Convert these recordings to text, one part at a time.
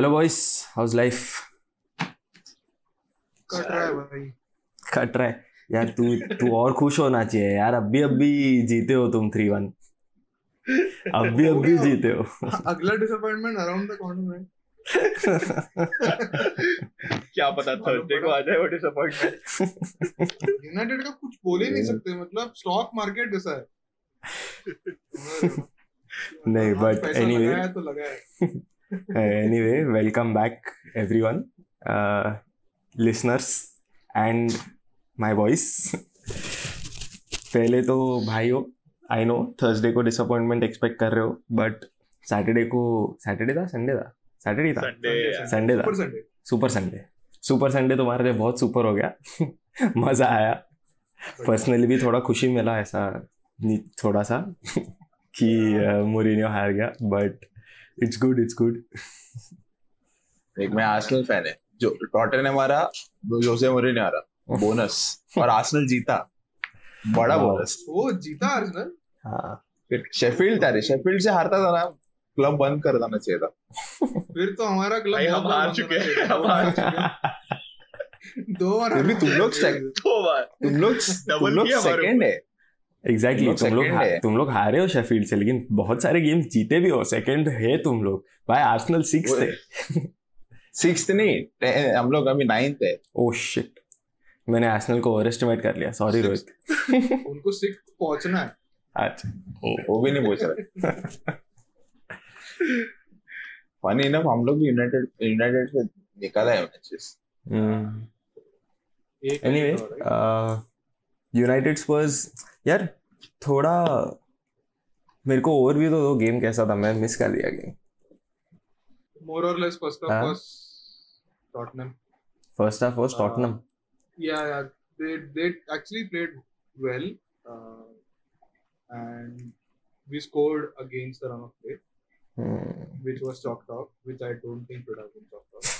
Hello boys how's life cut रहा है भाई। कट रहा है। यार तू तू और खुश होना चाहिए यार। अभी अभी जीते हो तुम थ्री वन अभी हो अभी। जीते हो। अगला डिसअपॉइंटमेंट अराउंड द कॉर्नर है क्या पता थर्सडे को आ जाए वो डिसअपॉइंटमेंट यूनाइटेड का कुछ बोल ही नहीं सकते मतलब स्टॉक मार्केट जैसा है। नहीं, हाँ, but पैसा anyway. लगाया है। तो लगाया है anyway welcome back everyone listeners and my voice पहले तो भाई हो आई नो थर्सडे को डिसअपॉइंटमेंट एक्सपेक्ट कर रहे हो बट सैटरडे को सैटरडे था संडे था? सैटरडे था? संडे था? Super Sunday super Sunday super Sunday तुम्हारे लिए बहुत सुपर हो गया। मज़ा आया। पर्सनली भी थोड़ा खुशी मिला ऐसा थोड़ा सा कि मोरिनियो हार गया but it's good it's good एक मैं आर्सेनल फ़ैन है जो टॉटन ने मारा जोसे मोरी ने हारा बोनस और आर्सेनल जीता. बड़ा. बोनस वो जीता आर्सेनल हाँ. फिर शेफील्ड था रे शेफील्ड से हारता था ना क्लब बंद कर देना चाहिए था. फिर तो हमारा क्लब हम हार चुके हैं, हम हार दो बार भी तुम लोग sec- दो बार. तुम लोग तुम लोग किया हमारे सेकंड है. एग्जैक्टली तुम लोग तुम लोग। तुम लोग हारे हो शेफील्ड से लेकिन बहुत सारे गेम्स जीते भी हो। सेकंड है तुम लोग। भाई आर्सेनल सिक्स थे सिक्स नहीं हम लोग अभी नाइन्थ है। ओह शिट मैंने आर्सेनल को ओवर एस्टिमेट कर लिया। सॉरी रोहित। उनको सिक्स पहुँचना है। अच्छा। वो भी नहीं पूछ रहा। फनी इनफ हम लोग भी यूनाइटेड यूनाइटेड से निकाला है matches hmm. Anyway United Spurs यार थोड़ा मेरे को ओवरव्यू तो दो गेम कैसा था मैं मिस कर दिया game or less first half हाँ. was Tottenham. First half was Uh, Tottenham yeah, they they actually played well, uh, and we scored against the run of play, which was chalked off, which I don't think would have been chalked off.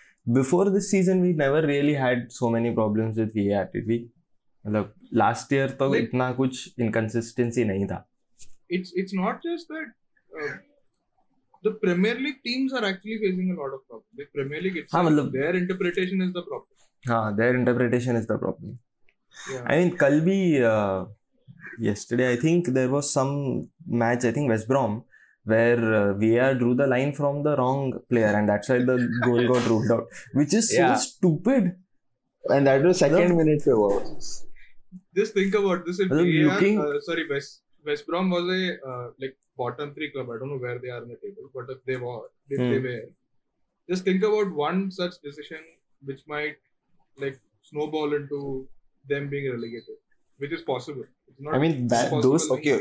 Before this season we never really had so many problems with VR did we मतलब last year तो Like- इतना कुछ inconsistency नहीं था it's it's not just that uh, the Premier League teams are actually facing a lot of problems. The Premier League itself, हाँ, मतलब- their interpretation is the problem. हाँ there interpretation is the problem Yeah. I mean, कल भी uh, yesterday I think there was some match I think West Brom where uh, VAR drew the line from the wrong player, and that's why the goal got ruled out, which is yeah. so stupid. And that was second the, minute favor. Just think about this. If VAR, uh, sorry, West, West Brom was a uh, like bottom three club. I don't know where they are in the table, but if they were, if hmm. they were, just think about one such decision which might like snowball into them being relegated. Which is possible. Not I mean, that, those thing. okay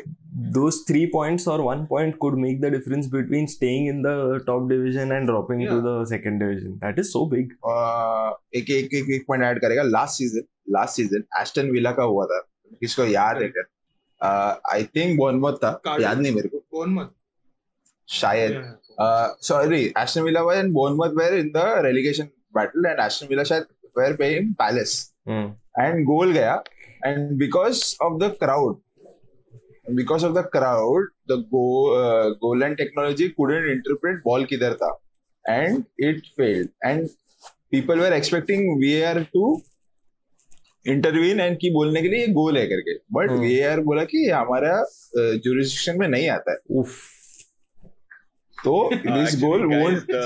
those three points or one point could make the difference between staying in the top division and dropping yeah. to the second division. That is so big. uh, एक एक एक एक point add करेगा last season last season Aston Villa का हुआ था किसको याद है क्या आई थिंक बोनमत था याद नहीं मेरे को Bournemouth. शायद Yeah. Sorry Aston Villa were and Bournemouth were in the relegation battle and Aston Villa शायद were playing Palace Hmm. And goal गया and because of the crowd because of the crowd the goal uh, goal line technology couldn't interpret ball किधर था and it failed and people were expecting VAR to intervene and की बोलने के लिए ये गोल है करके but Hmm. VAR बोला कि ये हमारा jurisdiction में नहीं आता है Oof. तो this goal won't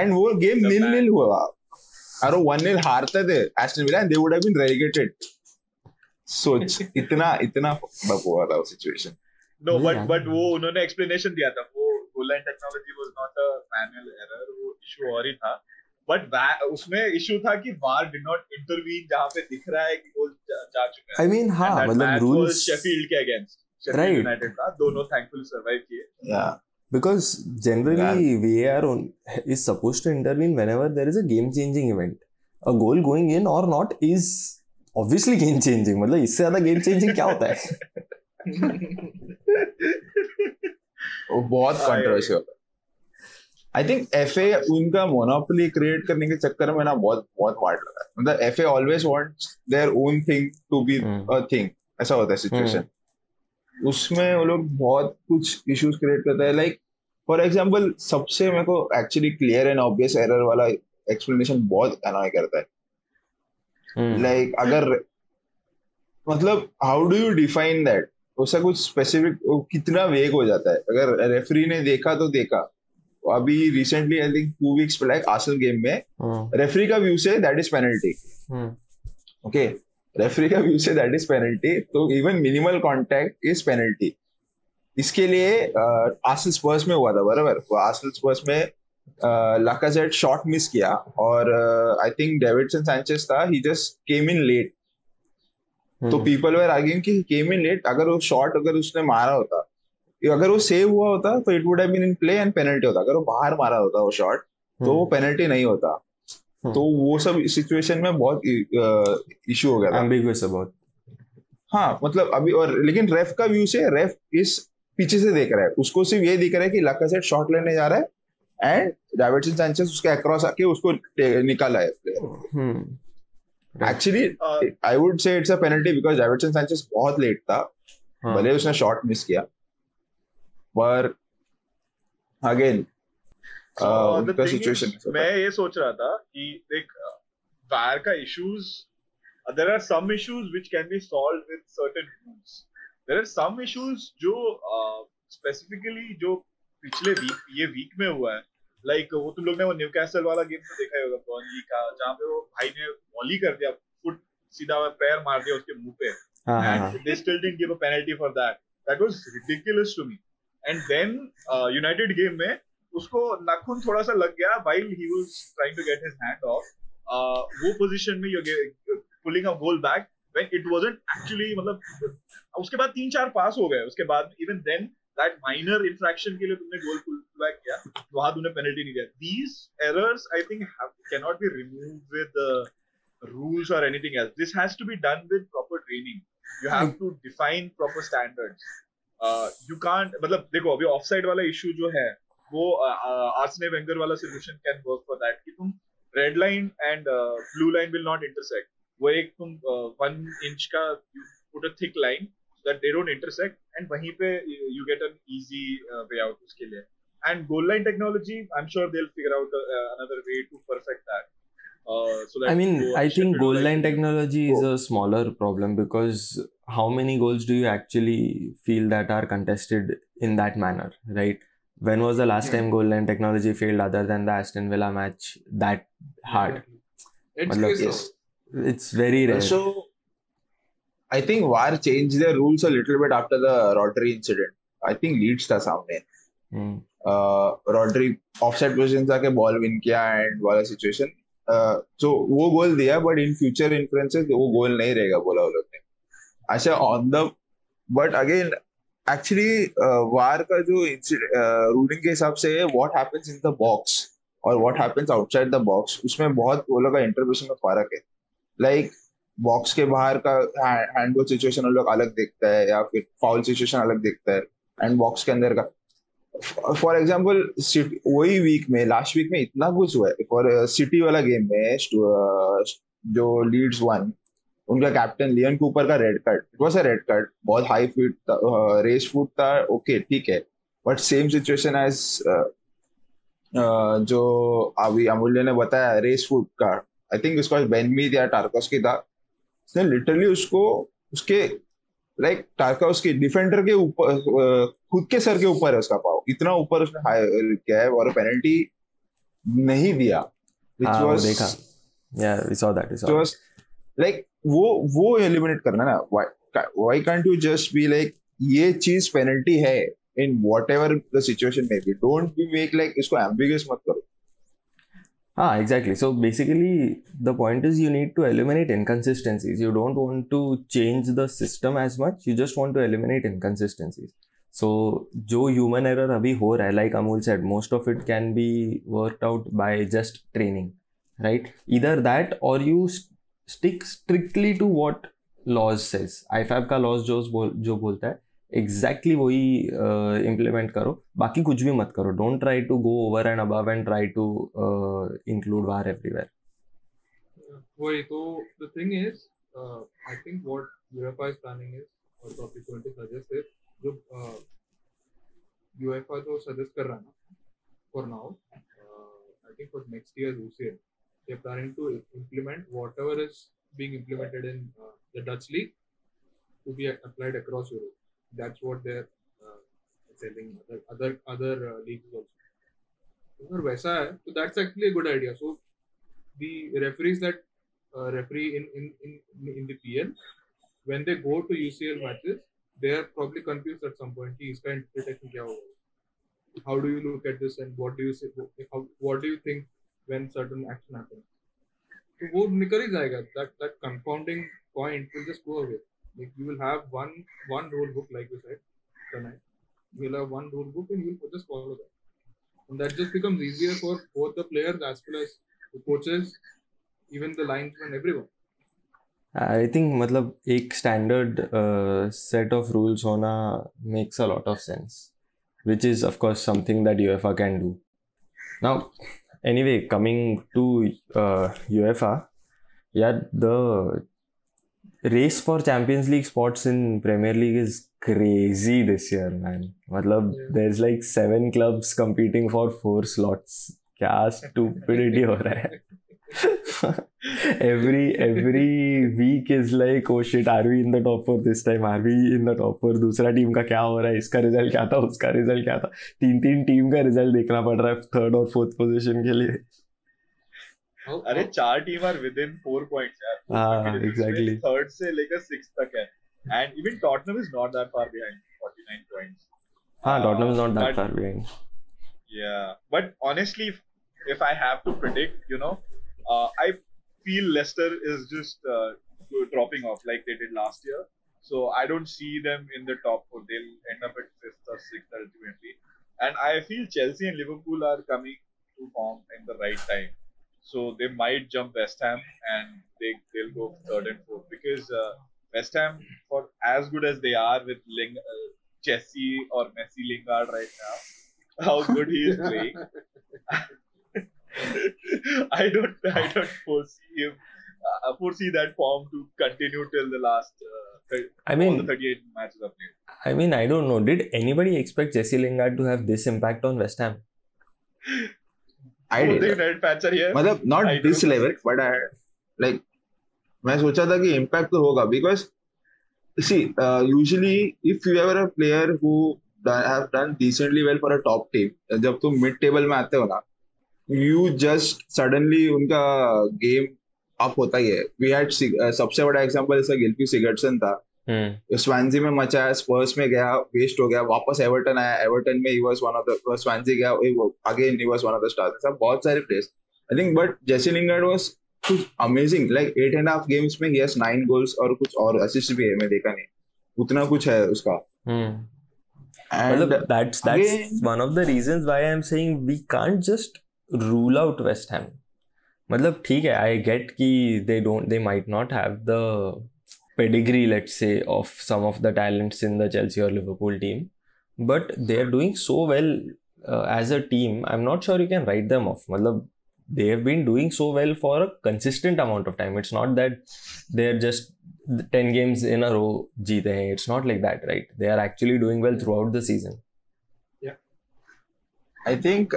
and वो गेम the नील. नील हुआ और वन नील हारते थे Aston Villa and they would have been relegated सोच. इतना इतना बक हुआ था वो सिचुएशन नो बट बट वो उन्होंने एक्सप्लेनेशन दिया था। वो goal line technology was not a manual error वो इशू और ही था। बट उसमें इशू था कि वार डिड नॉट इंटरवीन जहाँ पे दिख रहा है कि गोल जा, जा चुका है। I mean, हाँ मतलब rules. शेफील्ड के अगेंस्ट. शेफील्ड यूनाइटेड का। दोनों थैंकफुल सर्वाइव किए। या Because generally VAR on, is supposed to intervene whenever there is a game-changing event. A goal going in or not is obviously game-changing. मतलब इससे ज़्यादा गेम चेंजिंग क्या होता है? वो बहुत कंट्रोवर्शियल है आई थिंक एफ़ ए उनका मोनोपोली क्रिएट करने के चक्कर में ना बहुत बहुत पार्ट लगा है मतलब F always wants their own thing to be a thing ऐसा होता है सिचुएशन hmm. उसमें वो लोग बहुत कुछ इश्यूज़ क्रिएट करते हैं लाइक फॉर एग्ज़ाम्पल सबसे मेरे को actually clear and obvious error वाला एक्सप्लेनेशन बहुत अनॉय करता है लाइक hmm. अगर मतलब how do you define that उसका कुछ स्पेसिफिक कितना वेग हो जाता है? अगर रेफरी ने देखा तो देखा। अभी recently I think two weeks like आसल गेम में रेफरी का व्यू से that is penalty okay referee का व्यू से दैट इज़ पेनल्टी तो even minimal contact is penalty इसके लिए आसल स्पर्स में हुआ था बराबर? आसल स्पर्स में लाकाजेट शॉट मिस किया और आई थिंक डेविडसन सैंचेस था he just came in late तो पीपल वेर आर्गिंग कि केम इन लेट अगर वो शॉट अगर उसने मारा होता अगर वो सेव हुआ होता तो it would have been in play and penalty होता. अगर वो बाहर मारा होता वो शॉट तो वो पेनल्टी हम्म। नहीं होता. हम्म। तो वो सब सिचुएशन में बहुत इशू हो गया था. एम्बिगुअस है बहुत. हाँ मतलब अभी और लेकिन रेफ का व्यू से रेफ इस पीछे से देख रहा है. उसको सिर्फ़ ये दिख रहा है कि लका सेट शॉट लेने जा रहा है एंड डेविडसन सैंचेस उसके अक्रॉस आके उसको निकाला है player actually I would say it's a penalty because Davidson Sanchez बहुत लेट था। हाँ. भले उसने शॉट मिस किया। पर अगेन उनका सिचुएशन मैं ये सोच रहा था कि देख वायर का issues there are some issues which can be solved with certain rules there are some issues जो स्पेसिफिकली uh, जो पिछले वीक ये वीक में हुआ है। लाइक like, वो तुम लोग ने वो न्यूकैसल वाला गेम तो देखा ही होगा बर्नली का जहाँ पे वो भाई ने वॉली कर दिया फुट सीधा पैर मार दिया उसके मुँह पे। And they still didn't give a penalty for that that was ridiculous to me and then United game में उसको नाखून थोड़ा सा लग गया while he was trying to get his hand off वो पोजीशन में you pulling a goal back when it wasn't actually मतलब उसके बाद तीन चार पास हो गए उसके बाद even then that minor infraction के लिए तुमने गोल पुल बैक किया तो वहाँ तुमने पेनल्टी नहीं दिया। These errors I think can not be remove with rules or anything else. This has to be done with proper training. You have to define proper standards. Uh, you can't मतलब देखो अभी offside वाला issue जो है वो Arsene Wenger वाला solution can work for that कि तुम red line and blue line will not intersect वो एक तुम वन uh, इंच का put a thick line that they don't intersect and wahi pe you get an easy uh, way out uske liye and goal line technology i'm sure they'll figure out uh, another way to perfect that uh, so that I mean, I think goal line technology is a smaller problem because how many goals do you actually feel that are contested in that manner, right? When was the last time goal line technology failed other than the Aston Villa match that hard? It's, yes. it's very rare. So I think VAR changed their rules a little bit after the Rodri incident. I think Leeds था सामने। Rodri offside position से आके ball win किया and वाला situation तो uh, वो गोल दिया but in future influences वो गोल नहीं रहेगा बोला उन लोग ने। अच्छा on the but again actually VAR का जो रूलिंग uh, के हिसाब से what happens in the box और what happens outside the box उसमें बहुत वो लोग का इंटरप्रिटेशन में फ़र्क है। लाइक like, बॉक्स के बाहर का हैंडबॉल सिचुएशन लोग अलग देखता है या फिर फाउल सिचुएशन अलग देखता है एंड बॉक्स के अंदर का। फॉर एग्ज़ाम्पल वही वीक में लास्ट वीक में इतना कुछ हुआ है। फॉर सिटी वाला गेम में जो लीड्स वन उनका कैप्टन लियन कूपर का red card it was a red card बहुत हाई फीट रेस फुट था ओके ठीक है। बट सेम सिचुएशन एज जो अभी अमूल्य ने बताया रेस फुट का। आई थिंक उसका बेनमीत या टारकोस की था। उसने लिटरली उसको उसके लाइक टारका उसके डिफेंडर के ऊपर खुद के सर के ऊपर है उसका पाव। इतना ऊपर उसने किया है और पेनल्टी नहीं दिया हाँ, was, देखा। Was, like वो वो एलिमिनेट करना ना you just be like ये चीज़ पेनल्टी है in whatever the situation में be don't be make like इसको एम्बिगस मत करो। हाँ exactly so basically the point is you need to eliminate inconsistencies you don't want to change the system as much you just want to eliminate inconsistencies so जो human error अभी हो रहा है like Amul set most of it can be work out by just training right इधर that और you stick strictly to what laws says IFAB का laws जो बोल, जो बोलता है एग्जैक्टली exactly वही इम्प्लीमेंट uh, करो। बाकी कुछ भी मत करो। Don't try to go over and above and try to include VAR everywhere वही तो the thing is I think what UEFA is planning is और टॉपिक 20 सजेस्ट इज़ जो यूएफए तो सजेस्ट कर रहा है for now I think for next year UCL they are planning to implement whatever is being implemented in uh, the Dutch league to be applied across Europe. That's what they're uh, telling other other other uh, leagues also. अगर वैसा है तो that's actually good idea so the referees that referee in in in in the PL when they go to UCL matches they are probably confused at some point कि इसका interpretation क्या होगा how do you look at this and what do you say how, what do you think when certain action happens तो वो निकल ही जाएगा that that confounding point will just go away like you will have one one rule book like you said tonight you will have one rule book and you will just follow that and that just becomes easier for both the players as well as the coaches even the linesmen everyone I think मतलब एक standard set of rules होना makes a lot of sense which is of course something that UEFA can do now anyway coming to uh, uefa yeah the race for Champions League spots in Premier League is crazy this year man मतलब there is like seven clubs competing for four slots क्या stupidity हो रहा है? Every every week is like oh shit are we in the top four this time? Are we in the top four? दूसरा team का क्या हो रहा है? इसका रिज़ल्ट क्या था? उसका रिज़ल्ट क्या था? तीन तीन टीम का रिज़ल्ट देखना पड़ रहा है थर्ड और फोर्थ पोजीशन के लिए। अरे चार team are with in four points यार हाँ एग्जैक्टली थर्ड से लेकर सिक्स तक है and even Tottenham is not that far behind 49 points हाँ Tottenham is not that far behind yeah but honestly if i have to predict you know uh, I feel Leicester is just uh, dropping off like they did last year. So I don't see them in the top four. They'll end up at fifth or sixth ultimately. And I feel Chelsea and Liverpool are coming to form in the right time. So they might jump West Ham and they they'll go third and fourth because uh, West Ham, for as good as they are with Ling, uh, Jesse or Messi Lingard right now, how good he is playing. I don't I don't foresee him uh, foresee that form to continue till the last. Uh, I mean, the 38 matches are played. I mean, I don't know. Did anybody expect Jesse Lingard to have this impact on West Ham? I did picture मतलब not this level but I like मैं सोचा था कि तो होगा because see usually if you a player who have done decently well for a top team जब तुम mid table में आते हो ना यू जस्ट सडनली उनका गेम अप होता ही है. वी हैड uh, सबसे बड़ा एग्जांपल जैसा गिल्पी सिगर्टसन था स्वानजी में मचा स्पर्स में गया वेस्ट हो गया वापस एवर्टन आया एवर्टन में he was one of the Swansea गया again he was one of the stars सब बहुत सारे players I think but Jesse Lingard was कुछ amazing like eight and half games में ही हैज़ नाइन गोल्स और कुछ और असिस्ट भी है मैं देखा नहीं। उतना कुछ है उसका। And that's that's again, one of the reasons why i'm saying we can't just rule out West Ham मतलब ठीक है आई गेट कि they don't they might not have the pedigree late से of some of the talents in the Chelsea और Liverpool team but they are doing so well as a team I am not sure you can write दम of मतलब they have been doing so well for a consistent amount of time. It's not that they're just 10 games in a row jeete hain. It's not like that, right? They are actually doing well throughout the season. I think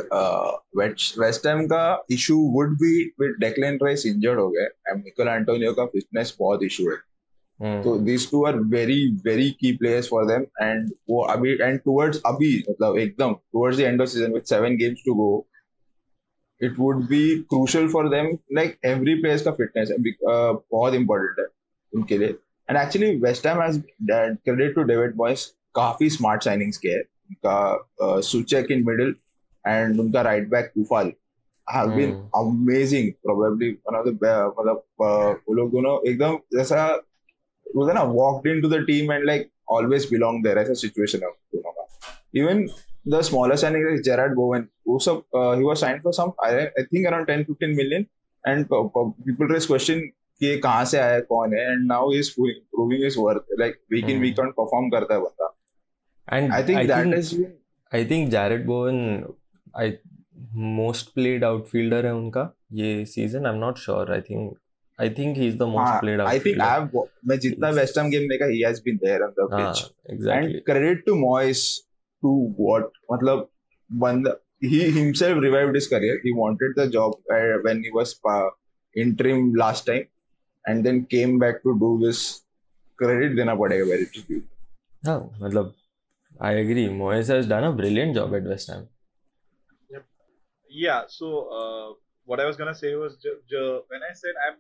West Ham का issue would be with डेक्लेन rice injured हो गए and Mikal Antonio का fitness बहुत issue है Hmm. So these two are very very key players for them, and वो अभी and towards अभी मतलब एकदम towards the end of season with seven games to go, it would be crucial for them like every players का fitness uh, बहुत important है उनके लिए. And actually West Ham has credit to David Moyes काफी smart signings के हैं. उनका uh, Souček in middle and उनका right back Coufal have been mm. amazing probably one of the uh, मतलब uh, वो लोग दोनों एकदम जैसा was na walked into the team and like always belonged there as a situation of Pune. Even the smaller signing is Gerard Bowen, who's a, uh, he was signed for some I, I think around 10-15 million, and uh, people raise question कि कहाँ से आया कौन है and now is proving his worth like week in week on perform करता है बंदा and I think that is I think Jared Bowen I most played outfielder है उनका ये season I am not sure I think I think he's the most हाँ, played I think outfielder. I've मैं जितना Yes. West Ham game देखा he has been there on the हाँ, pitch exactly. and credit to Moyes to what मतलब बंदा he himself revived his career he wanted the job uh, when he was uh, interim last time and then came back to do this credit देना पड़ेगा very true हाँ मतलब I agree. Moyes has done a brilliant job at West Ham. Yeah, so uh, what I was gonna say was ju- ju- when I said I'm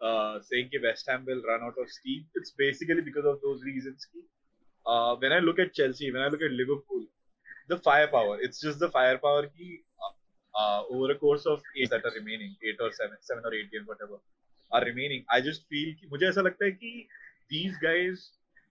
uh, saying that West Ham will run out of steam, it's basically because of those reasons. ki, Uh, when I look at Chelsea, when I look at Liverpool, the firepower, it's just the firepower ki, uh, uh, over a course of eight that are remaining, eight or seven, seven or eight games, whatever, are remaining. I just feel कि मुझे ऐसा लगता है कि these guys,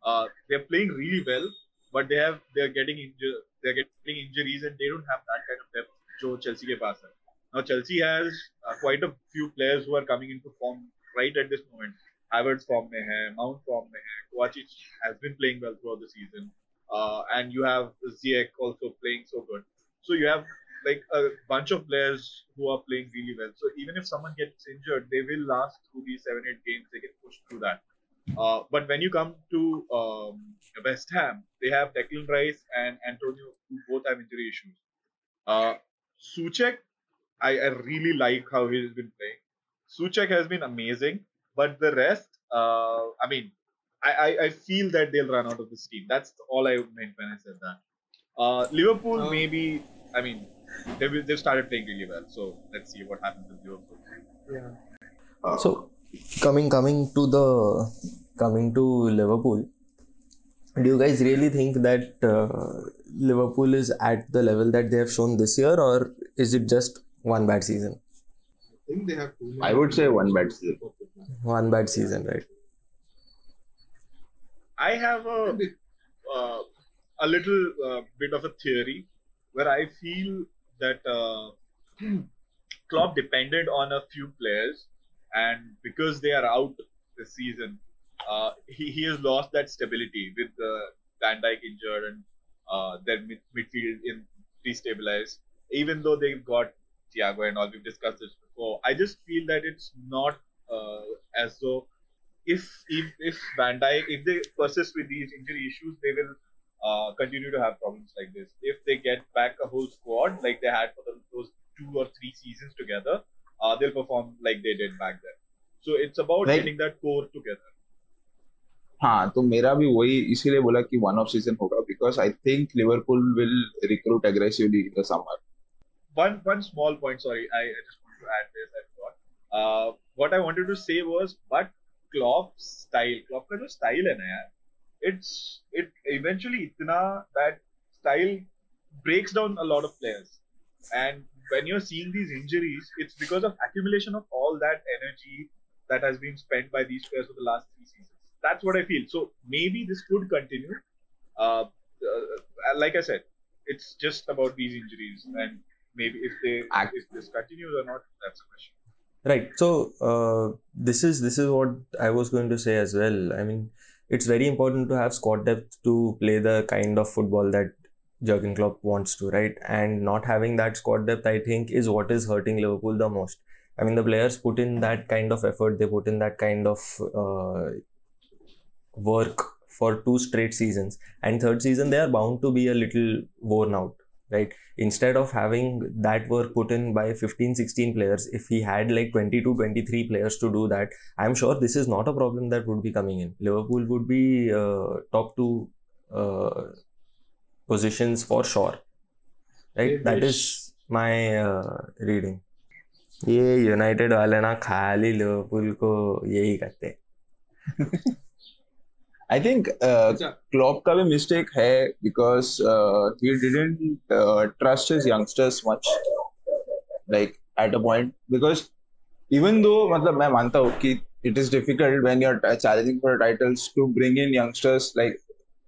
uh, they're playing really well, but they have they're getting injured, they're getting injuries, and they don't have that kind of depth जो Chelsea के पास है. Now Chelsea has uh, quite a few players who are coming into form right at this moment. Havertz form mein hai, Mount form mein hai, Kovacic has been playing well throughout the season, uh, and you have Ziyech also playing so good. So you have like a bunch of players who are playing really well. So even if someone gets injured, they will last through these seven eight games. They can push through that. Uh, but when you come to um, West Ham, they have Declan Rice and Antonio, who both have injury issues. Uh, Souček, I, I really like how he's been playing. Souček has been amazing, but the rest, uh, I mean, I, I, I feel that they'll run out of this team. That's all I meant when I said that. Uh, Liverpool, Uh, maybe, I mean, they will, they've started playing really well. So let's see what happens with Liverpool. Yeah. Uh, So coming coming to the coming to Liverpool, do you guys really think that uh, Liverpool is at the level that they have shown this year, or is it just one bad season? I think they have too many I would say one bad season. One bad season, right? I have a uh, a little uh, bit of a theory where I feel that uh, Klopp depended on a few players, and because they are out this season, uh, he, he has lost that stability with uh, Van Dijk injured and uh, their mid- midfield in destabilized. Even though they've got Thiago and all, we've discussed this before. I just feel that it's not uh, as though if if if Van Dijk if they persist with these injury issues, they will uh, continue to have problems like this. If they get back a whole squad like they had for the, those two or three seasons together, uh, they'll perform like they did back then. So it's about Like- getting that core together. हाँ तो मेरा भी वही इसीलिए बोला कि one of season होगा because I think Liverpool will recruit aggressively in the summer One one small point. Sorry, I, I just want to add this. I forgot. Uh, what I wanted to say was, but Klopp's style, Klopp का जो style है ना यार, it's it eventually इतना that style breaks down a lot of players. And when you're seeing these injuries, it's because of accumulation of all that energy that has been spent by these players for the last three seasons. That's what I feel. So maybe this could continue. Uh, uh, like I said, it's just about these injuries, and maybe if they Act- if this continues or not, that's a question. Right. So uh, this is this is what I was going to say as well. I mean, it's very important to have squad depth to play the kind of football that Jurgen Klopp wants to, right? And not having that squad depth, I think, is what is hurting Liverpool the most. I mean, the players put in that kind of effort. They put in that kind of uh, work for two straight seasons, and third season they are bound to be a little worn out, right? instead of having that work put in by 15 16 players if he had like 22 23 players to do that i'm sure this is not a problem that would be coming in liverpool would be uh, top two uh, positions for sure right They that wish. is my uh, reading ये United वाले ना खाली Liverpool को यही करते हैं I think Klopp का भी मिस्टेक है because he didn't trust his youngsters much like at a point because even though मतलब मैं मानता हूँ कि it is difficult when you are challenging for titles to bring in youngsters like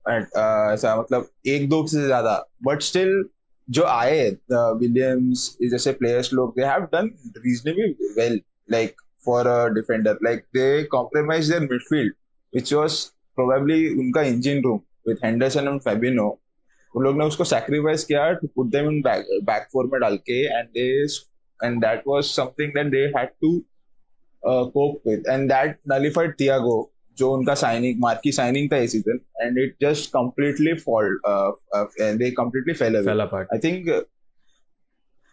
ऐसा मतलब एक दो से ज़्यादा. बट स्टिल जो आए विलियम्स जैसे प्लेयर्स लोग they have done reasonably well like for a defender like they compromise their midfield which was probably उनका engine room with Henderson and Fabinho उन लोग ने उसको सैक्रिफाइस किया to put them in back four में डाल के and they and that was something that they had to cope with and that nullified Thiago जो उनका साइनिंग मार्की साइनिंग था इस season and it just completely fault they completely fell Fell apart. I think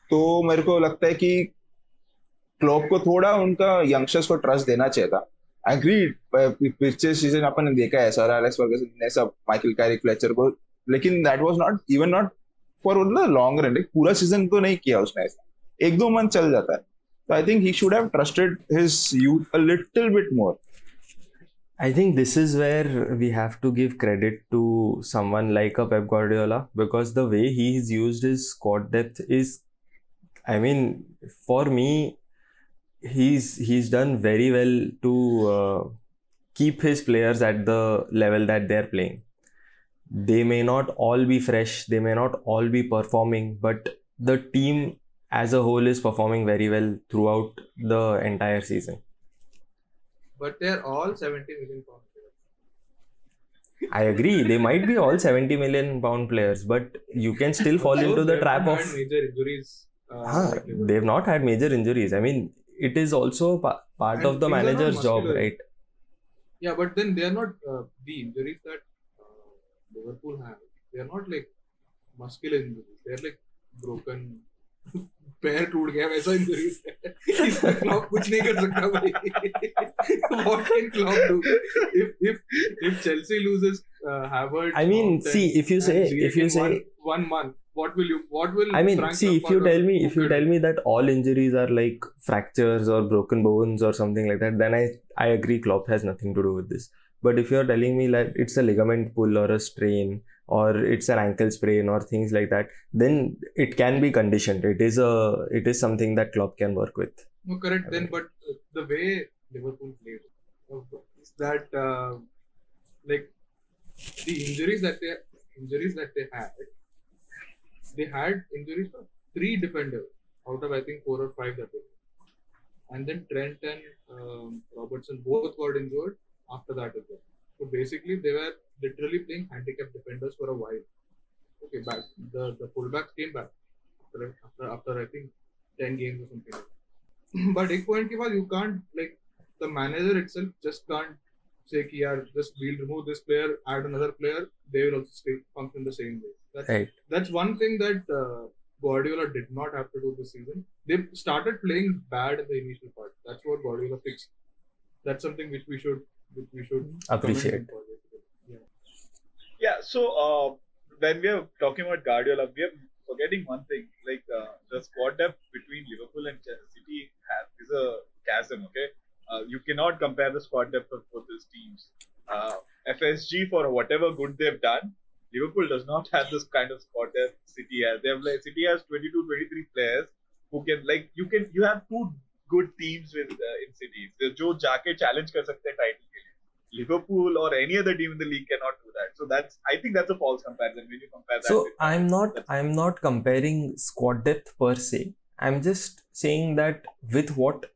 तो मेरे को लगता है कि क्लॉप को थोड़ा उनका यंगस्टर्स को ट्रस्ट देना चाहिए था। एग्री पिछले सीज़न अपन ने देखा है सर एलेक्स फर्गसन ने सब माइकल कैरिक फ्लेचर को लेकिन that was not even not for the long run पूरा सीज़न तो नहीं किया उसने ऐसा। एक दो मंथ चल जाता है। तो I think he should have trusted his youth a little bit more I think this is where we have to give credit to someone like a Pep Guardiola because the way he's used his squad depth is, I mean, for me, he's he's done very well to uh, keep his players at the level that they're playing. They may not all be fresh, they may not all be performing, but the team as a whole is performing very well throughout the entire season. But they're all 70 million pound players. I agree. They might be all 70 million pound players, but you can still fall into the trap of. major injuries. Uh, Liverpool. they've not had major injuries. I mean, it is also pa- part And of the things are not manager's job, muscular. right? Yeah, but then they are not uh, the injuries that uh, Liverpool have. They are not like muscular injuries. They are like broken. पैर टूट गया वैसा injuries है इसमें Klopp कुछ नहीं कर सकता भाई what can Klopp do if if if Chelsea loses Howard I mean, see, if you say, if you say, one, one month what will you what will I mean, Frank see, if you tell me, if you tell me that all injuries are like fractures or broken bones or something like that, then I, I agree Klopp has nothing to do with this. But if you're telling me that it's a ligament pull or a strain or it's an ankle sprain or things like that, then it can be conditioned. It is a, it is something that Klopp can work with. No, correct. Then, but the way Liverpool played uh, is that uh, like the injuries that they injuries that they had, they had injuries for three defenders out of I think four or five that they had. and then Trent and um, Robertson both got injured after that as well. So basically, they were literally playing handicapped defenders for a while. Okay, back the the fullbacks came back after after, after I think ten games or something. Like that. but एक point के बाद you can't like the manager itself just can't say ki, yeah, just we'll remove this player, add another player, they will also stay, function the same way. That's, right. that's one thing that uh, Guardiola did not have to do this season. They started playing bad in the initial part. That's what Guardiola fixed. That's something which we should which we should appreciate. Yeah. yeah. So uh, when we are talking about Guardiola, we are forgetting one thing. Like uh, the squad depth between Liverpool and City has, is a chasm. Okay you cannot compare the squad depth of both these teams. Uh, FSG for whatever good they've done, Liverpool does not have this kind of squad depth City has. They have like City has 22, 23 players who can like you can you have two good teams with uh, in cities जो जाके challenge कर सकते हैं title के लिए. Liverpool or any other team in the league cannot do that. So that's I think that's a false comparison when you compare that. So with, I'm not that's- I'm not comparing squad depth per se. I'm just saying that with what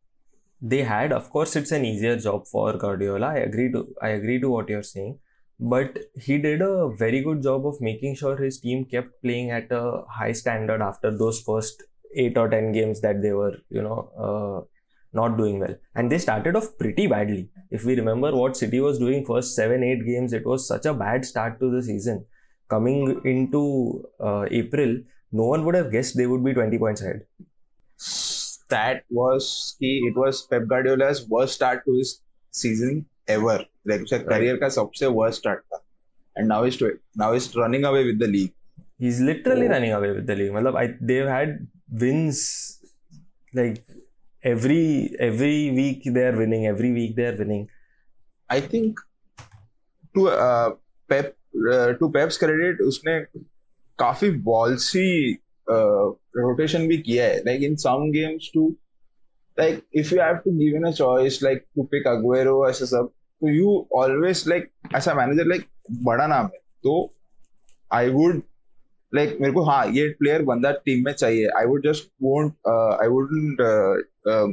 they had, of course, it's an easier job for Guardiola. I agree to I agree to what you're saying, but he did a very good job of making sure his team kept playing at a high standard after those first eight or ten games that they were, you know, uh, not doing well. And they started off pretty badly. If we remember what City was doing first seven eight games, it was such a bad start to the season coming into uh, April, no one would have guessed they would be 20 points ahead. That was he it was Pep Guardiola's worst start to his season ever. Like उसका career का सबसे worst start था. And now he's now he's running away with the league. He's literally Oh. running away with the league. Matlab, I, they've had wins like every every week they're winning. Every week they're winning. I think to uh, Pep uh, to Pep's credit उसने काफ़ी uh, rotation भी किया है like in some games too like if you have to give in a choice like to pick Aguero ऐसा सब तो you always like ऐसा manager like बड़ा नाम है तो आई वुड लाइक मेरे को हाँ ये प्लेयर बंदा टीम में चाहिए I would just won't I would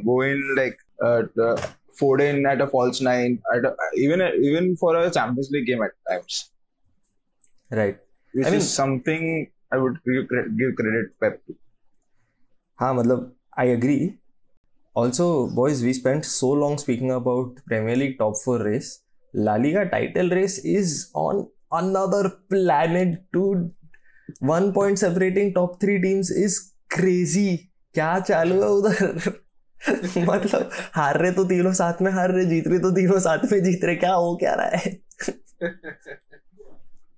go in like four in at a false nine at even even for a Champions League game at times right something I would give credit Pep to हाँ मतलब I agree also boys we spend so long speaking about Premier League top four race La Liga का title race is on another planet two one point separating top three teams is crazy क्या चालू है उधर मतलब हार रहे तो तीनों साथ में हार रहे जीत रहे तो तीनों साथ में जीत रहे क्या हो क्या रहा है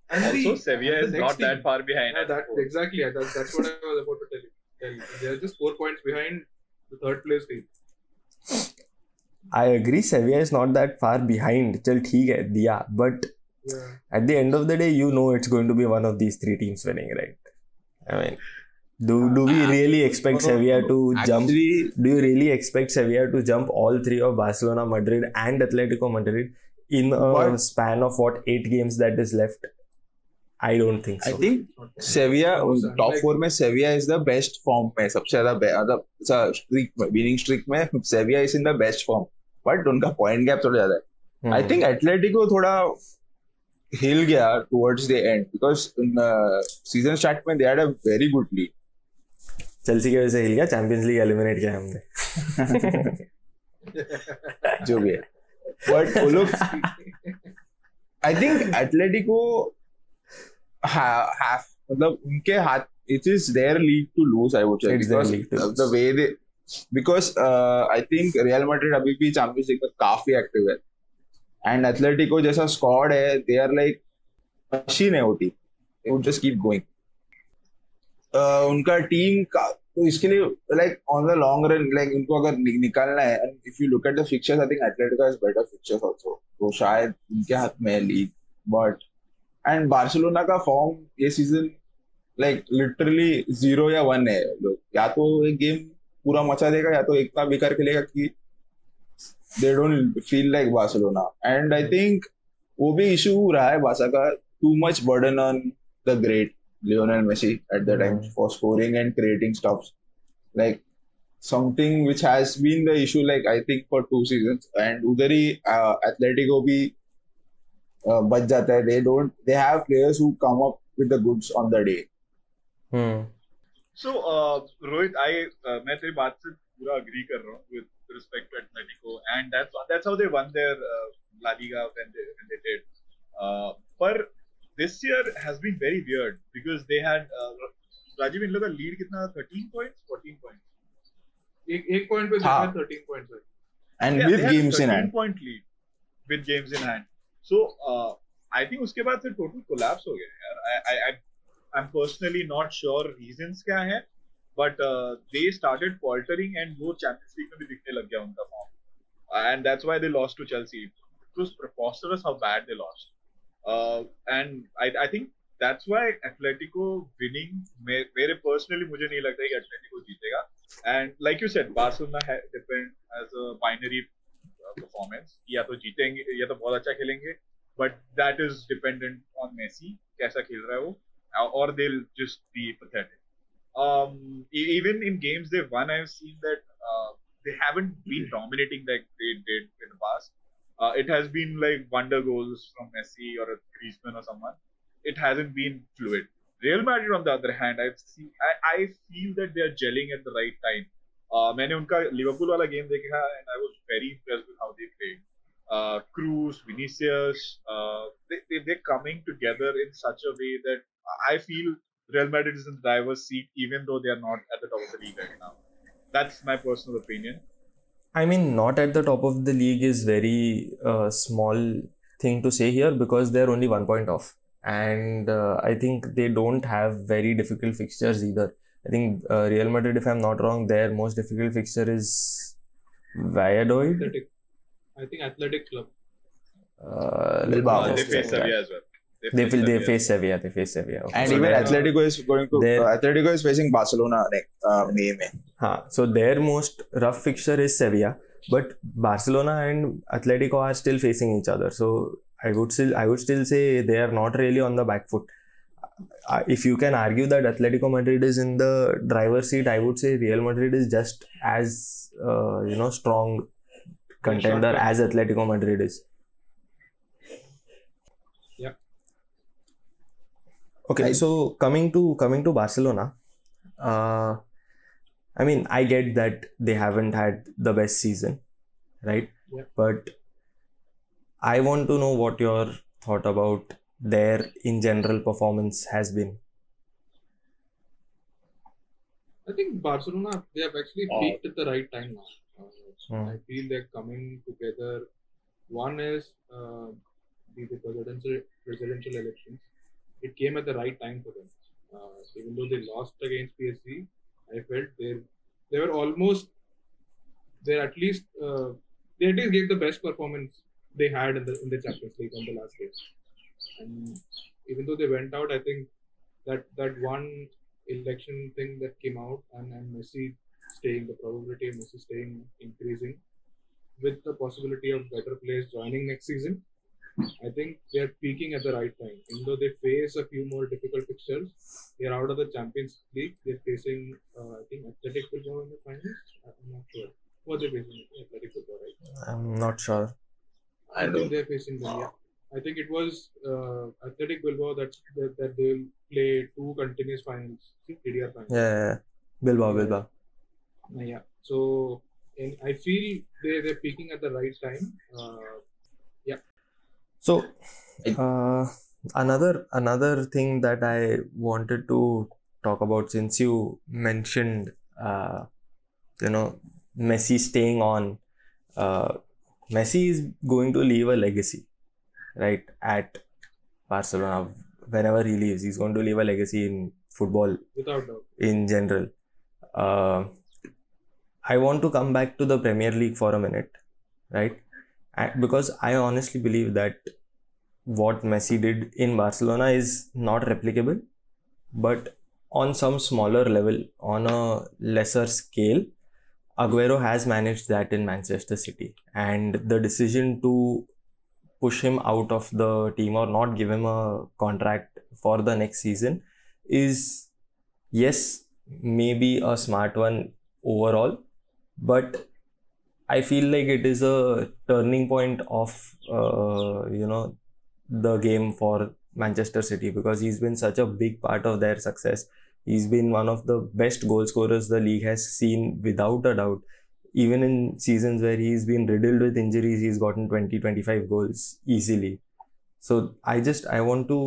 also, Sevilla is not that far behind. Yeah, that, exactly. Yeah, that, that's what I was about to tell you. They are just four points behind the third place team. I agree. Sevilla is not that far behind. Chal, theek hai, diya. But yeah. at the end of the day, you know it's going to be one of these three teams winning, right? I mean, do do we really expect Sevilla to jump? Do you really expect Sevilla to jump all three of Barcelona, Madrid, and Atletico Madrid in a what? span of what eight games that is left? I don't think I so. think Sevilla top four में Sevilla is the best form में सबसे ज़्यादा बे- streak में winning streak में Sevilla is in the best form but उनका point gap थोड़ा ज़्यादा है। आई. थिंक एटलेटिको थोड़ा हिल गया towards the end because season start में they had a very good lead Chelsea की वजह से हिल गया चैंपियंस लीग एलिमिनेट किया हमने। जो भी है। बट वो लोग आई थिंक एटलेटिको मतलब उनके हाथ it is their league to lose I would say It's their because league to the lose. Way they because I think Real Madrid अभी भी चैंपियंस लीग में काफ़ी एक्टिव है। एंड एथलेटिको जैसा स्क्वाड है दे आर लाइक मशीन है वो team they would just keep going उनका टीम का तो इसके लिए like on the long run like उनको अगर नि- निकालना है and if you look at the fixtures I think Atletico has better fixtures also तो शायद उनके हाथ में है लीग बट एंड बार्सिलोना का फॉर्म ये सीज़न लाइक लिटरली ज़ीरो या वन है या तो एक गेम पूरा मचा देगा या तो इतना बेकार खेलेगा कि they don't feel like Barcelona and I think वो भी इशू हो रहा है बासा का too much burden on the great Lionel Messi at the time for scoring and creating stop like something which has been the issue like I think for two season and उधर ही Atletico भी uh, बच जाता है. They don't. They have players who come up with the goods on the day. Hmm. So, uh, Rohit, I uh, मैं तेरी बात से पूरा agree कर रहा हूँ with respect to Atletico, and that's that's how they won their uh, La Liga when they when they did. Uh, पर this year has been very weird because they had uh, Rajiv इन लोग का lead कितना 13 points, 14 points. एक एक point पे हाँ. देखा 13 points है And Yeah, with they had games in 13 hand. point so I think उसके बाद फिर टोटल कोलैप्स हो गया यार. I am personally not sure reasons क्या है but they started faltering and वो चैंपियंस लीग में भी दिखने लग गया उनका form and that's why they lost to Chelsea it was preposterous how bad they lost and I I think that's why Atletico winning मेरे पर्सनली मुझे नहीं लगता कि एटलेटिको जीतेगा. And like you said Barcelona है different as a binary uh, performance. या तो जीतेंगे या तो बहुत अच्छा खेलेंगे, but that is dependent on Messi कैसा खेल रहा है वो, uh, or they'll just be pathetic. Um, e- even in games they've won, I've seen that uh, they haven't been dominating like they did in the past. Uh, it has been like wonder goals from Messi or a Griezmann or someone. It hasn't been fluid. Real Madrid, on the other hand, I've seen, I, I feel that they are gelling at the right time. Uh, मैंने उनका Liverpool वाला game देखा and I was very impressed with how they played. Uh, Cruz, Vinicius, uh, they, they, they're coming together in such a way that I feel Real Madrid is in the driver's seat even though they are not at the top of the league right now. That's my personal opinion. I mean, not at the top of the league is very uh, small thing to say here because they're only one point off, and uh, I think they don't have very difficult fixtures either. I think uh, Real Madrid, if I'm not wrong, their most difficult fixture is Valladolid. Athletic. I think Athletic Club. Uh, let me Bilbao. Uh, they just face check that. Sevilla as well. They face will. They Sevilla. face Sevilla. They face Sevilla. Okay. And So even they're- Atletico is going to They're- uh, Atletico is facing Barcelona next uh, May में. Huh. So their most rough fixture is Sevilla, but Barcelona and Atletico are still facing each other. So I would still I would still say they are not really on the back foot. If you can argue that Atletico Madrid is in the driver's seat, I would say Real Madrid is just as uh, you know strong contender as Atletico Madrid is. Yeah. Okay, so coming to coming to Barcelona, uh, I mean I get that they haven't had the best season, right? Yeah. But I want to know what your thought about their in general performance has been. I think Barcelona they have actually Oh. peaked at the right time now. Uh, Hmm. I feel they're coming together. One is uh, the, the presidential presidential elections. It came at the right time for them. Uh, even though they lost against PSG, I felt they they were almost they at least uh, they at least gave the best performance they had in the in the Champions League on the last day. And even though they went out, I think that that one election thing that came out and, and Messi staying, the probability of Messi staying increasing with the possibility of better players joining next season. I think they're peaking at the right time. Even though they face a few more difficult fixtures, they're out of the Champions League. They're facing, uh, I think, Athletic Bilbao in the finals. I'm not sure. What they're facing? Athletic Bilbao, right? I'm not sure. I think don't. they're facing them. Yeah. I think it was uh, Athletic Bilbao that, that that they'll play two continuous finals, TDR finals. Yeah, yeah, yeah. Bilbao, Bilbao. Uh, yeah. So and I feel they they're peaking at the right time. Uh, So, uh, another another thing that I wanted to talk about since you mentioned, uh, you know, Messi staying on, uh, Messi is going to leave a legacy, right? At Barcelona, whenever he leaves, he's going to leave a legacy in football without doubt. in general. Uh, I want to come back to the Premier League for a minute, right? Because I honestly believe that what Messi did in Barcelona is not replicable, but on some smaller level, on a lesser scale, Aguero has managed that in Manchester City. And the decision to push him out of the team or not give him a contract for the next season is, yes, maybe a smart one overall, but I feel like it is a turning point of, uh, you know, the game for Manchester City because he's been such a big part of their success. He's been one of the best goal scorers the league has seen without a doubt. Even in seasons where he's been riddled with injuries, he's gotten 20 25 goals easily. So I just I want to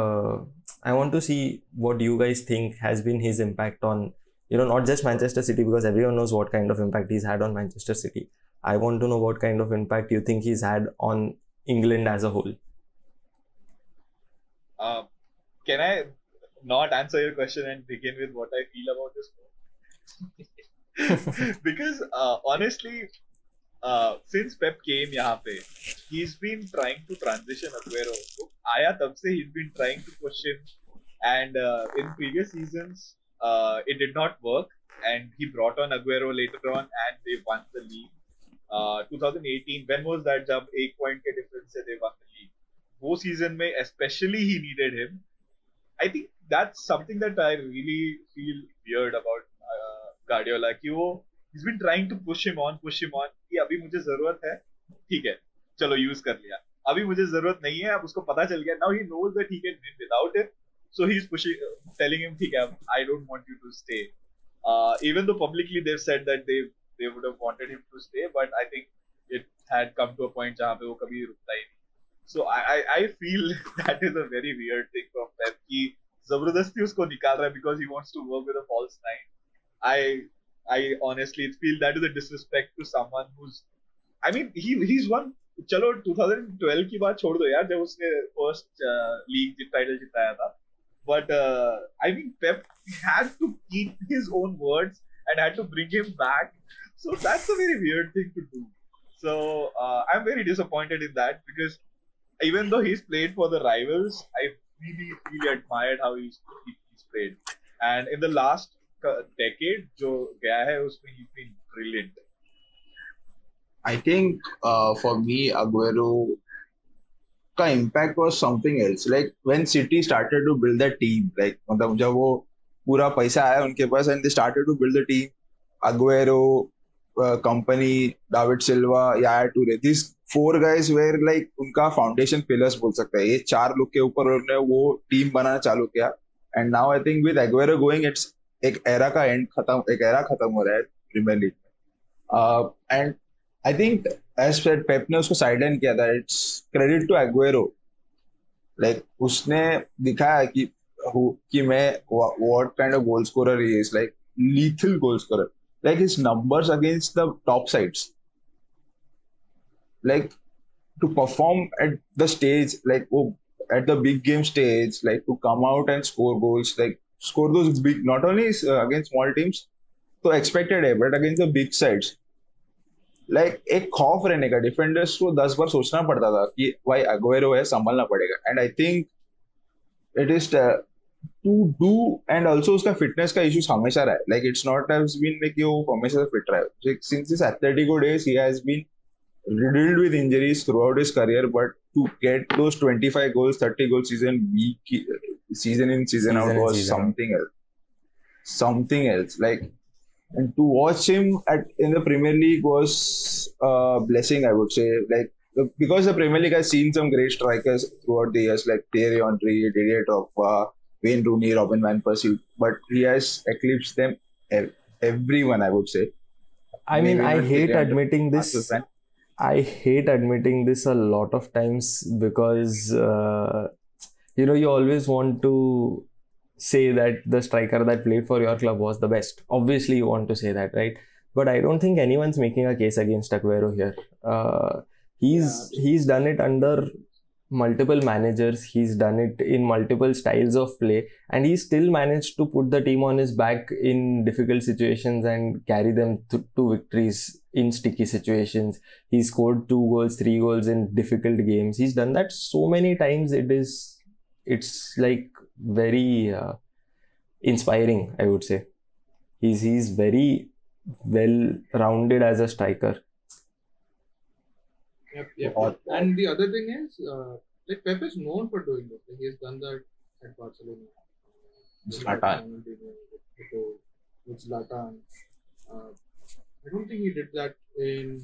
uh, I want to see what you guys think has been his impact on you know not just Manchester City because everyone knows what kind of impact he's had on Manchester City. I want to know what kind of impact you think he's had on England as a whole. Uh, can I not answer your question and begin with what I feel about this? because uh, honestly, uh, since Pep came यहाँ पे, he's been trying to transition Aguero. So, आया तब से he's been trying to push him, and uh, in previous seasons, uh, it did not work, and he brought on Aguero later on, and they won the league. Uh, 2018, when was that? जब एक point के difference से they won the league. वो season में especially he needed him. I think that's something that I really feel weird about Guardiola कि, वो is been trying to push him on push him on कि अभी मुझे ज़रूरत है, ठीक है, चलो यूज़ कर लिया। अभी मुझे ज़रूरत नहीं है, अब उसको पता चल गया now he knows that he can win without it so he is pushing telling him ठीक है I don't want you to stay even though publicly they've said that they they would have wanted him to stay but I think it had come to a point जहाँ पे वो कभी रुकता ही नहीं। So I I feel that is a very weird thing from them कि ज़बरदस्ती उसको निकाल रहा है because he wants to work with a false nine I I honestly feel that is a disrespect to someone who's I mean he he's won चलो 2012 की बात छोड़ दो यार जब उसने फर्स्ट लीग टाइटल जिताया था but uh, I mean Pep had to keep his own words and had to bring him back so that's a very weird thing to do so uh, I'm very disappointed in that because even though he's played for the rivals, I really, really admired how he's, he, he's played. And in the last decade जो गया है, उसमें he been brilliant I think for me Aguero का impact was something else like when City started to build the team like मतलब जब वो पूरा पैसा आया उनके पास and they started to build the team Aguero Kompany David Silva या Toure this four guys were like उनका फाउंडेशन पिलर्स बोल सकते हैं। ये चार लोग के ऊपर उन्होंने वो टीम बनाना चालू किया। And now I think with Aguero going it's एक एरा का एंड खत्म, एक एरा खत्म हो रहा है प्रीमियर लीग में। And I think as Pep ने उसको साइडलाइन किया था it's credit to Aguero like उसने दिखाया कि कि मैं what kind of goal scorer he is like lethal goal scorer like his numbers against the top sides like to perform at the stage like वो at the big game stage like to come out and score goals like score those big not only uh, against small teams तो expected है but against the big sides like एक खौफ रहने का defenders को दस बार सोचना पड़ता था कि भाई अगवेरो है संभालना पड़ेगा। And I think it is to do and also उसका फिटनेस का इशू हमेशा रहा है। Like it's not has been कि वो हमेशा फिट रहा है। Since his Atletico days he has been riddled with injuries throughout his career but to get those 25 goals 30 goal season week season in season, season out was season something out. else something else like and to watch him at in the Premier League was a blessing, I would say. Like because the Premier League has seen some great strikers throughout the years, like Thierry Henry, Didier Drogba, Wayne Rooney, Robin van Persie, but he has eclipsed them everyone, I would say. I mean, I hate admitting this. I hate admitting this a lot of times because uh, you know you always want to say that the striker that played for your club was the best. Obviously, you want to say that, right? But I don't think anyone's making a case against Aguero here. Uh, he's yeah, he's done it under multiple managers. He's done it in multiple styles of play, and he still managed to put the team on his back in difficult situations and carry them to, to victories in sticky situations. He scored two goals, three goals in difficult games. He's done that so many times. It is it's like very uh, inspiring, I would say. He's he's very well rounded as a striker. Yep, yep. And the other thing is, uh, like Pep is known for doing this. Like he has done that at Barcelona. Zlatan. With Zlatan. Uh, I don't think he did that in.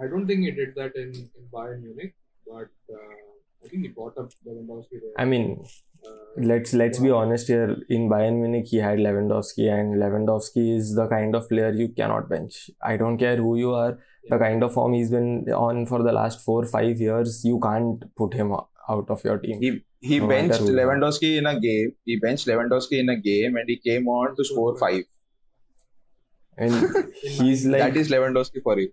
I don't think he did that in, in Bayern Munich, but uh, I think he bought up Lewandowski there. I mean, uh, let's let's be honest here. In Bayern Munich, he had Lewandowski, and Lewandowski is the kind of player you cannot bench. I don't care who you are. Yeah. The kind of form he's been on for the last four five years, you can't put him out of your team. He he no benched Lewandowski in a game. He benched Lewandowski in a game, and he came on to score five. And he's like that is Lewandowski for you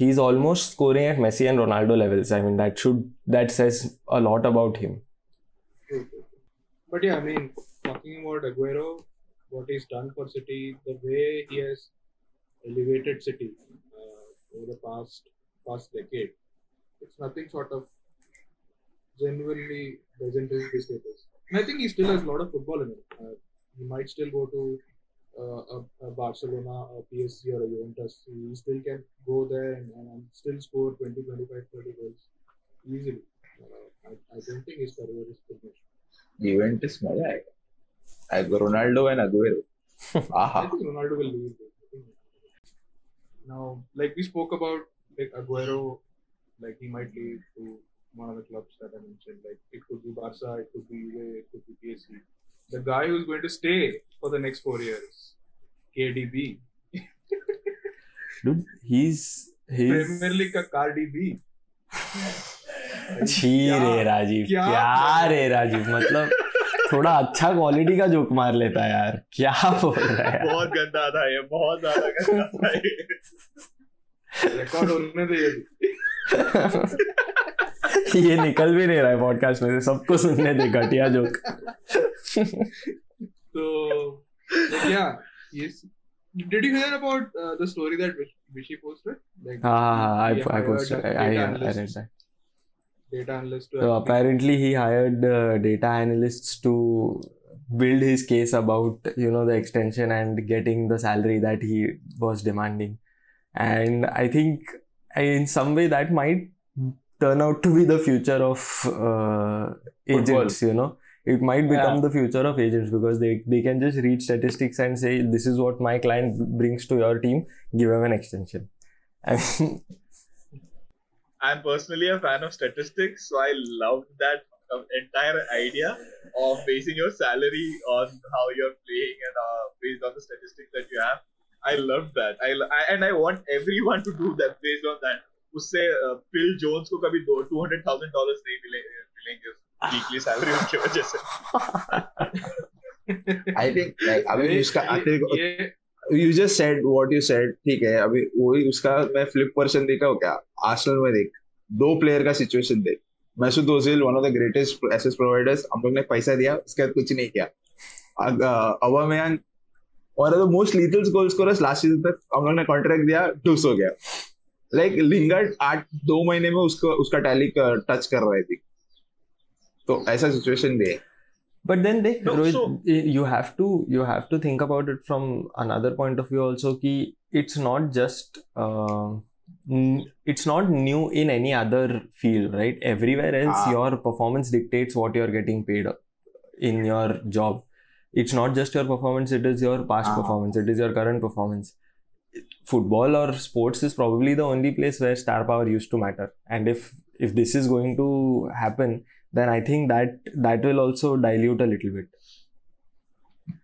he's almost scoring at Messi and Ronaldo levels. I mean, that should that says a lot about him. But yeah, I mean, talking about Aguero, what he's done for City, the way he has elevated City over the past past decade, it's nothing short of genuinely legendary status. And I think he still has a lot of football in him. Uh, he might still go to uh, a, a, Barcelona, a PSG, or a Juventus, he still can go there and, and still score 20, 25, 30 goals easily. Uh, I, I don't think his career is finished. Juventus, मजा आएगा. आएगा Ronaldo and Aguero. I think Ronaldo will leave. Now, like we spoke about, like Aguero, like he might leave to one of the clubs that I mentioned. Like it could be Barca, it could be Juve, it could be PSG the guy who's going to stay for the next four years, KDB. Dude, he's he's Premier League का Cardi B. छी रे राजीव क्या, क्या रे राजीव मतलब थोड़ा अच्छा quality का जोक मार लेता है यार क्या बोल रहा है बहुत गंदा था ये बहुत ज़्यादा गंदा था ये रिकॉर्ड होने दे ये निकल भी नहीं रहा है पॉडकास्ट में से सबको सुनने दे घटिया जोक तो क्या ये did you hear about uh, the story that Vishy posted? Like, ah, I, I posted. I, I, I read that. Data analyst. So apparently he hired uh, data analysts to build his case about you know the extension and getting the salary that he was demanding, and I think in some way that might turn out to be the future of uh, agents. You know, it might become Yeah. the future of agents because they they can just read statistics and say this is what my client brings to your team. Give him an extension. I mean, I'm personally a fan of statistics, so I love that uh, entire idea of basing your salary on how you're playing and uh, based on the statistics that you have. I love that. I, lo- I and I want everyone to do that based on that. उससे fill Jones को कभी दो two hundred thousand dollars नहीं मिले मिलेंगे weekly salary उनकी वजह से I think like अभी ये- उसका ये- तेरे को ये just said what you said. ठीक है, अभी वही उसका मैं फ्लिप वर्जन देखा हो क्या? आर्सेनल में देख। दो प्लेयर का सिचुएशन देख। Mesut Ozil one of the greatest assess providers हम लोग ने पैसा दिया, उसके बाद कुछ नहीं किया। अवामयान और the most lethal goal scorers last season तक हम लोग ने कॉन्ट्रैक्ट दिया टूस हो गया। लाइक लिंगार्ड आठ, दो महीने में उसको, उसका टैली टच कर रही थी। तो ऐसा सिचुएशन भी है but then they No, Rohit, so- you have to you have to think about it from another point of view also ki it's not just uh, it's not new in any other field right everywhere else Ah. your performance dictates what you're getting paid in your job it's not just your performance it is your past Ah. performance it is your current performance football or sports is probably the only place where star power used to matter and if if this is going to happen then I think that that will also dilute a little bit.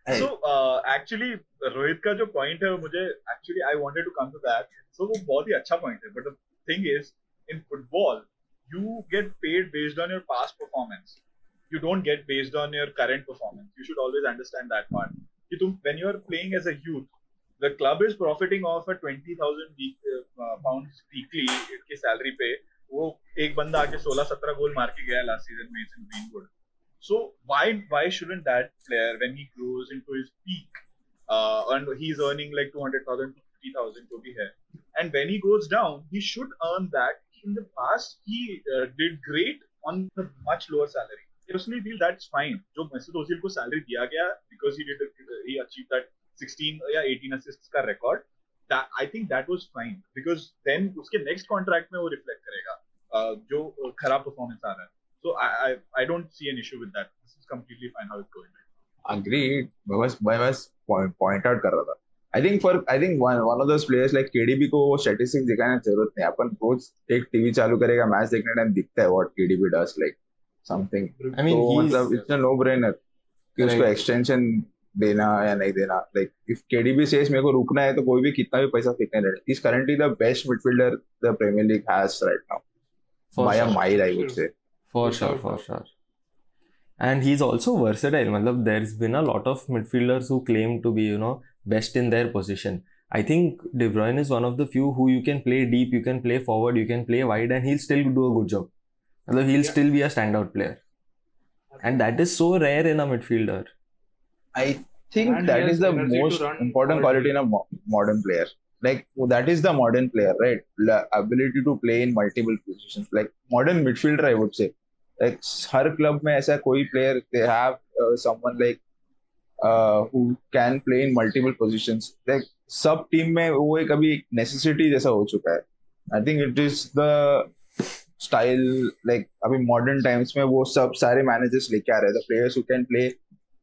So actually Rohit का जो point है वो मुझे actually I wanted to come to that so वो बहुत ही अच्छा point है but the thing is in football you get paid based on your past performance you don't get based on your current performance. You should always understand that part. कि तुम when you are playing as a youth, the club is profiting off a twenty thousand uh, pounds weekly के salary पे वो एक बंदा आके 16 17 गोल मार के गया लास्ट सीज़न में in green gold so why why shouldn't that player when he grows into his peak and he is earning like 200,000 to 3000 जो भी है and when he goes down he should earn that in the past he did great on much lower salary personally feel that's fine जो Mesut Ozil को salary दिया गया because he did he achieve that 16 या 18 assists का record that I think that was fine because then उसके next contract में वो reflect करेगा uh, जो uh, खराब performance आ रहा है so I, I I don't see an issue with that. This is completely fine how it's going. Agreed. मैं बस मैं बस पॉइंट आउट कर रहा था I think for I think one one of those players like KDB को वो statistics दिखाने की ज़रूरत नहीं अपन रोज एक टीवी चालू करेगा मैच देखने टाइम दिखता है what KDB does like something I mean, तो he's मतलब इट्स अ नो ब्रेनर कि उसको. एक्सटेंशन देना या नहीं देना लाइक इफ़ केडीबी सेज मेरे को रुकना है तो कोई भी कितना भी पैसा फेंकने लगे is currently the best midfielder the Premier League has right now by a mile I would say sure, for doubt. sure. And he's also versatile. Matlab, there's been a lot of midfielders who claim to be, you know, best in their position. I think De Bruyne is one of the few who you can play deep, you can play forward, you can play wide, and he'll still do a good job. Matlab, he'll Yeah. still be a standout player. And that is so rare in a midfielder. I think And that he is has the energy to most run important forward. quality in a mo- modern player. Like that is the modern player, right? The ability to play in multiple positions. Like modern midfielder, I would say. Like her club में ऐसा कोई player they have uh, someone like uh, who can play in multiple positions. Like सब team में वो एक अभी necessity जैसा हो चुका है. I think it is the style like अभी modern times में वो सब सारे managers लेके आ रहे हैं. The players who can play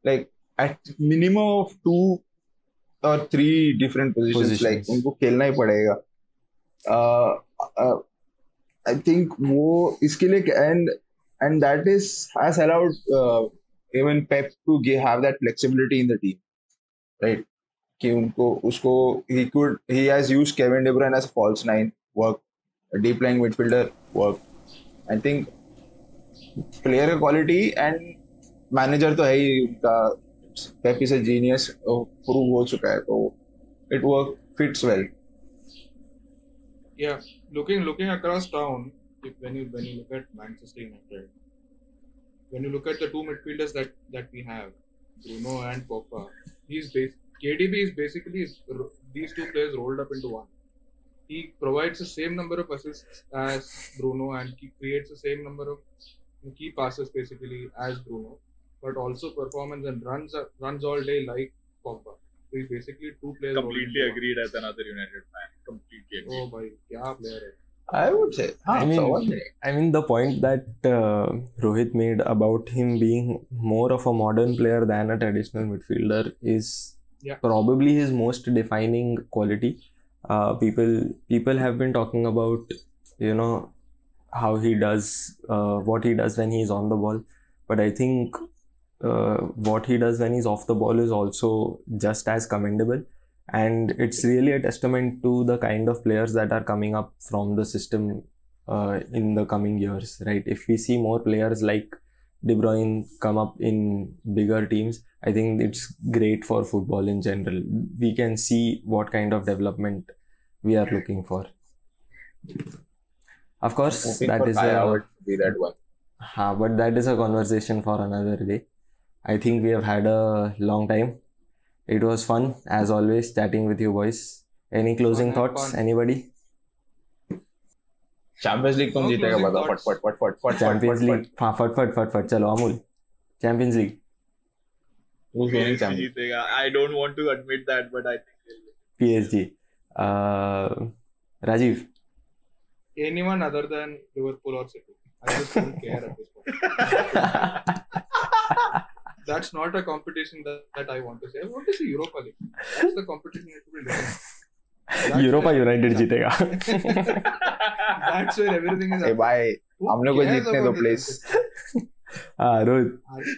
like at minimum of two और थ्री डिफरेंट पोजिशन लाइक उनको खेलना ही पड़ेगा। आई uh, थिंक uh, वो इसके लिए and and that is has allowed even Pep to have that flexibility in the team right कि उनको उसको ही could he has use Kevin De Bruyne as false nine work deep line midfielder work I think player quality and manager तो है ही उनका। Pep is a genius prove हो चुका है तो it work fits well Yeah, looking looking across town, if when you when you look at Manchester United, when you look at the two midfielders that that we have, Bruno and Pogba, he's bas- KDB is basically is these two players rolled up into one. He provides the same number of assists as Bruno and he creates the same number of key passes basically as Bruno, but also performance and runs runs all day like Pogba. So he's basically two players. Completely agreed as another United fan. Completely agreed. Oh boy, kya player hai. I would say. I mean, I mean the point that uh, Rohit made about him being more of a modern player than a traditional midfielder is yeah. probably his most defining quality. Uh, people people have been talking about you know how he does uh, what he does when he's on the ball, but I think uh, what he does when he's off the ball is also just as commendable and it's really a testament to the kind of players that are coming up from the system uh, in the coming years, right? If we see more players like De Bruyne come up in bigger teams, I think it's great for football in general. We can see what kind of development we are looking for. Of course, that is a to be that one. Ha, but that is a conversation for another day. I think we have had a long time. It was fun, as always, chatting with you boys. Any closing Fun, thoughts? fun. Anybody? Champions League कौन No जीतेगा closing बताओ फट thoughts. फट फट फट फट champions फट league हाँ फट फट फट फट चलो Amul champions league who's winning PSG champions जीतेगा I don't want to admit that but I think they'll win. PSG Uh, Rajiv Anyone other than Liverpool or City. I just don't care at this point. That's not a competition that, that I want to say. I want to see Europa League. That's the competition it will. That's Europa United जीतेगा happens. That's where everything is a happening. भाई हम लोग को जीतने दो. Champions हाँ Rohit League?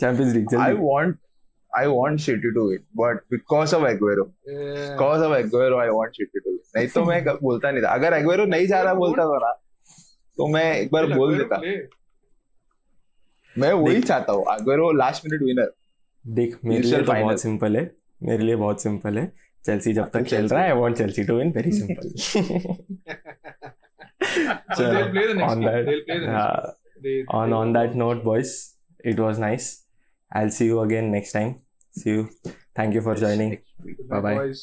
Champions League I जल्दी want I want City to win but because of Aguero Yeah. because of Aguero I want City to win नहीं तो मैं बोलता नहीं था अगर Aguero नहीं जा रहा बोलता था ना तो मैं एक बार बोल देता? मैं वही चाहता हूँ अगर वो लास्ट मिनट विनर देख मेरे लिए तो बहुत सिंपल है मेरे लिए बहुत सिंपल है चेल्सी जब तक खेल रहा है I want Chelsea to win very simple on that on on that note boys it was nice i'll see you again next time see you thank you for joining bye bye boys.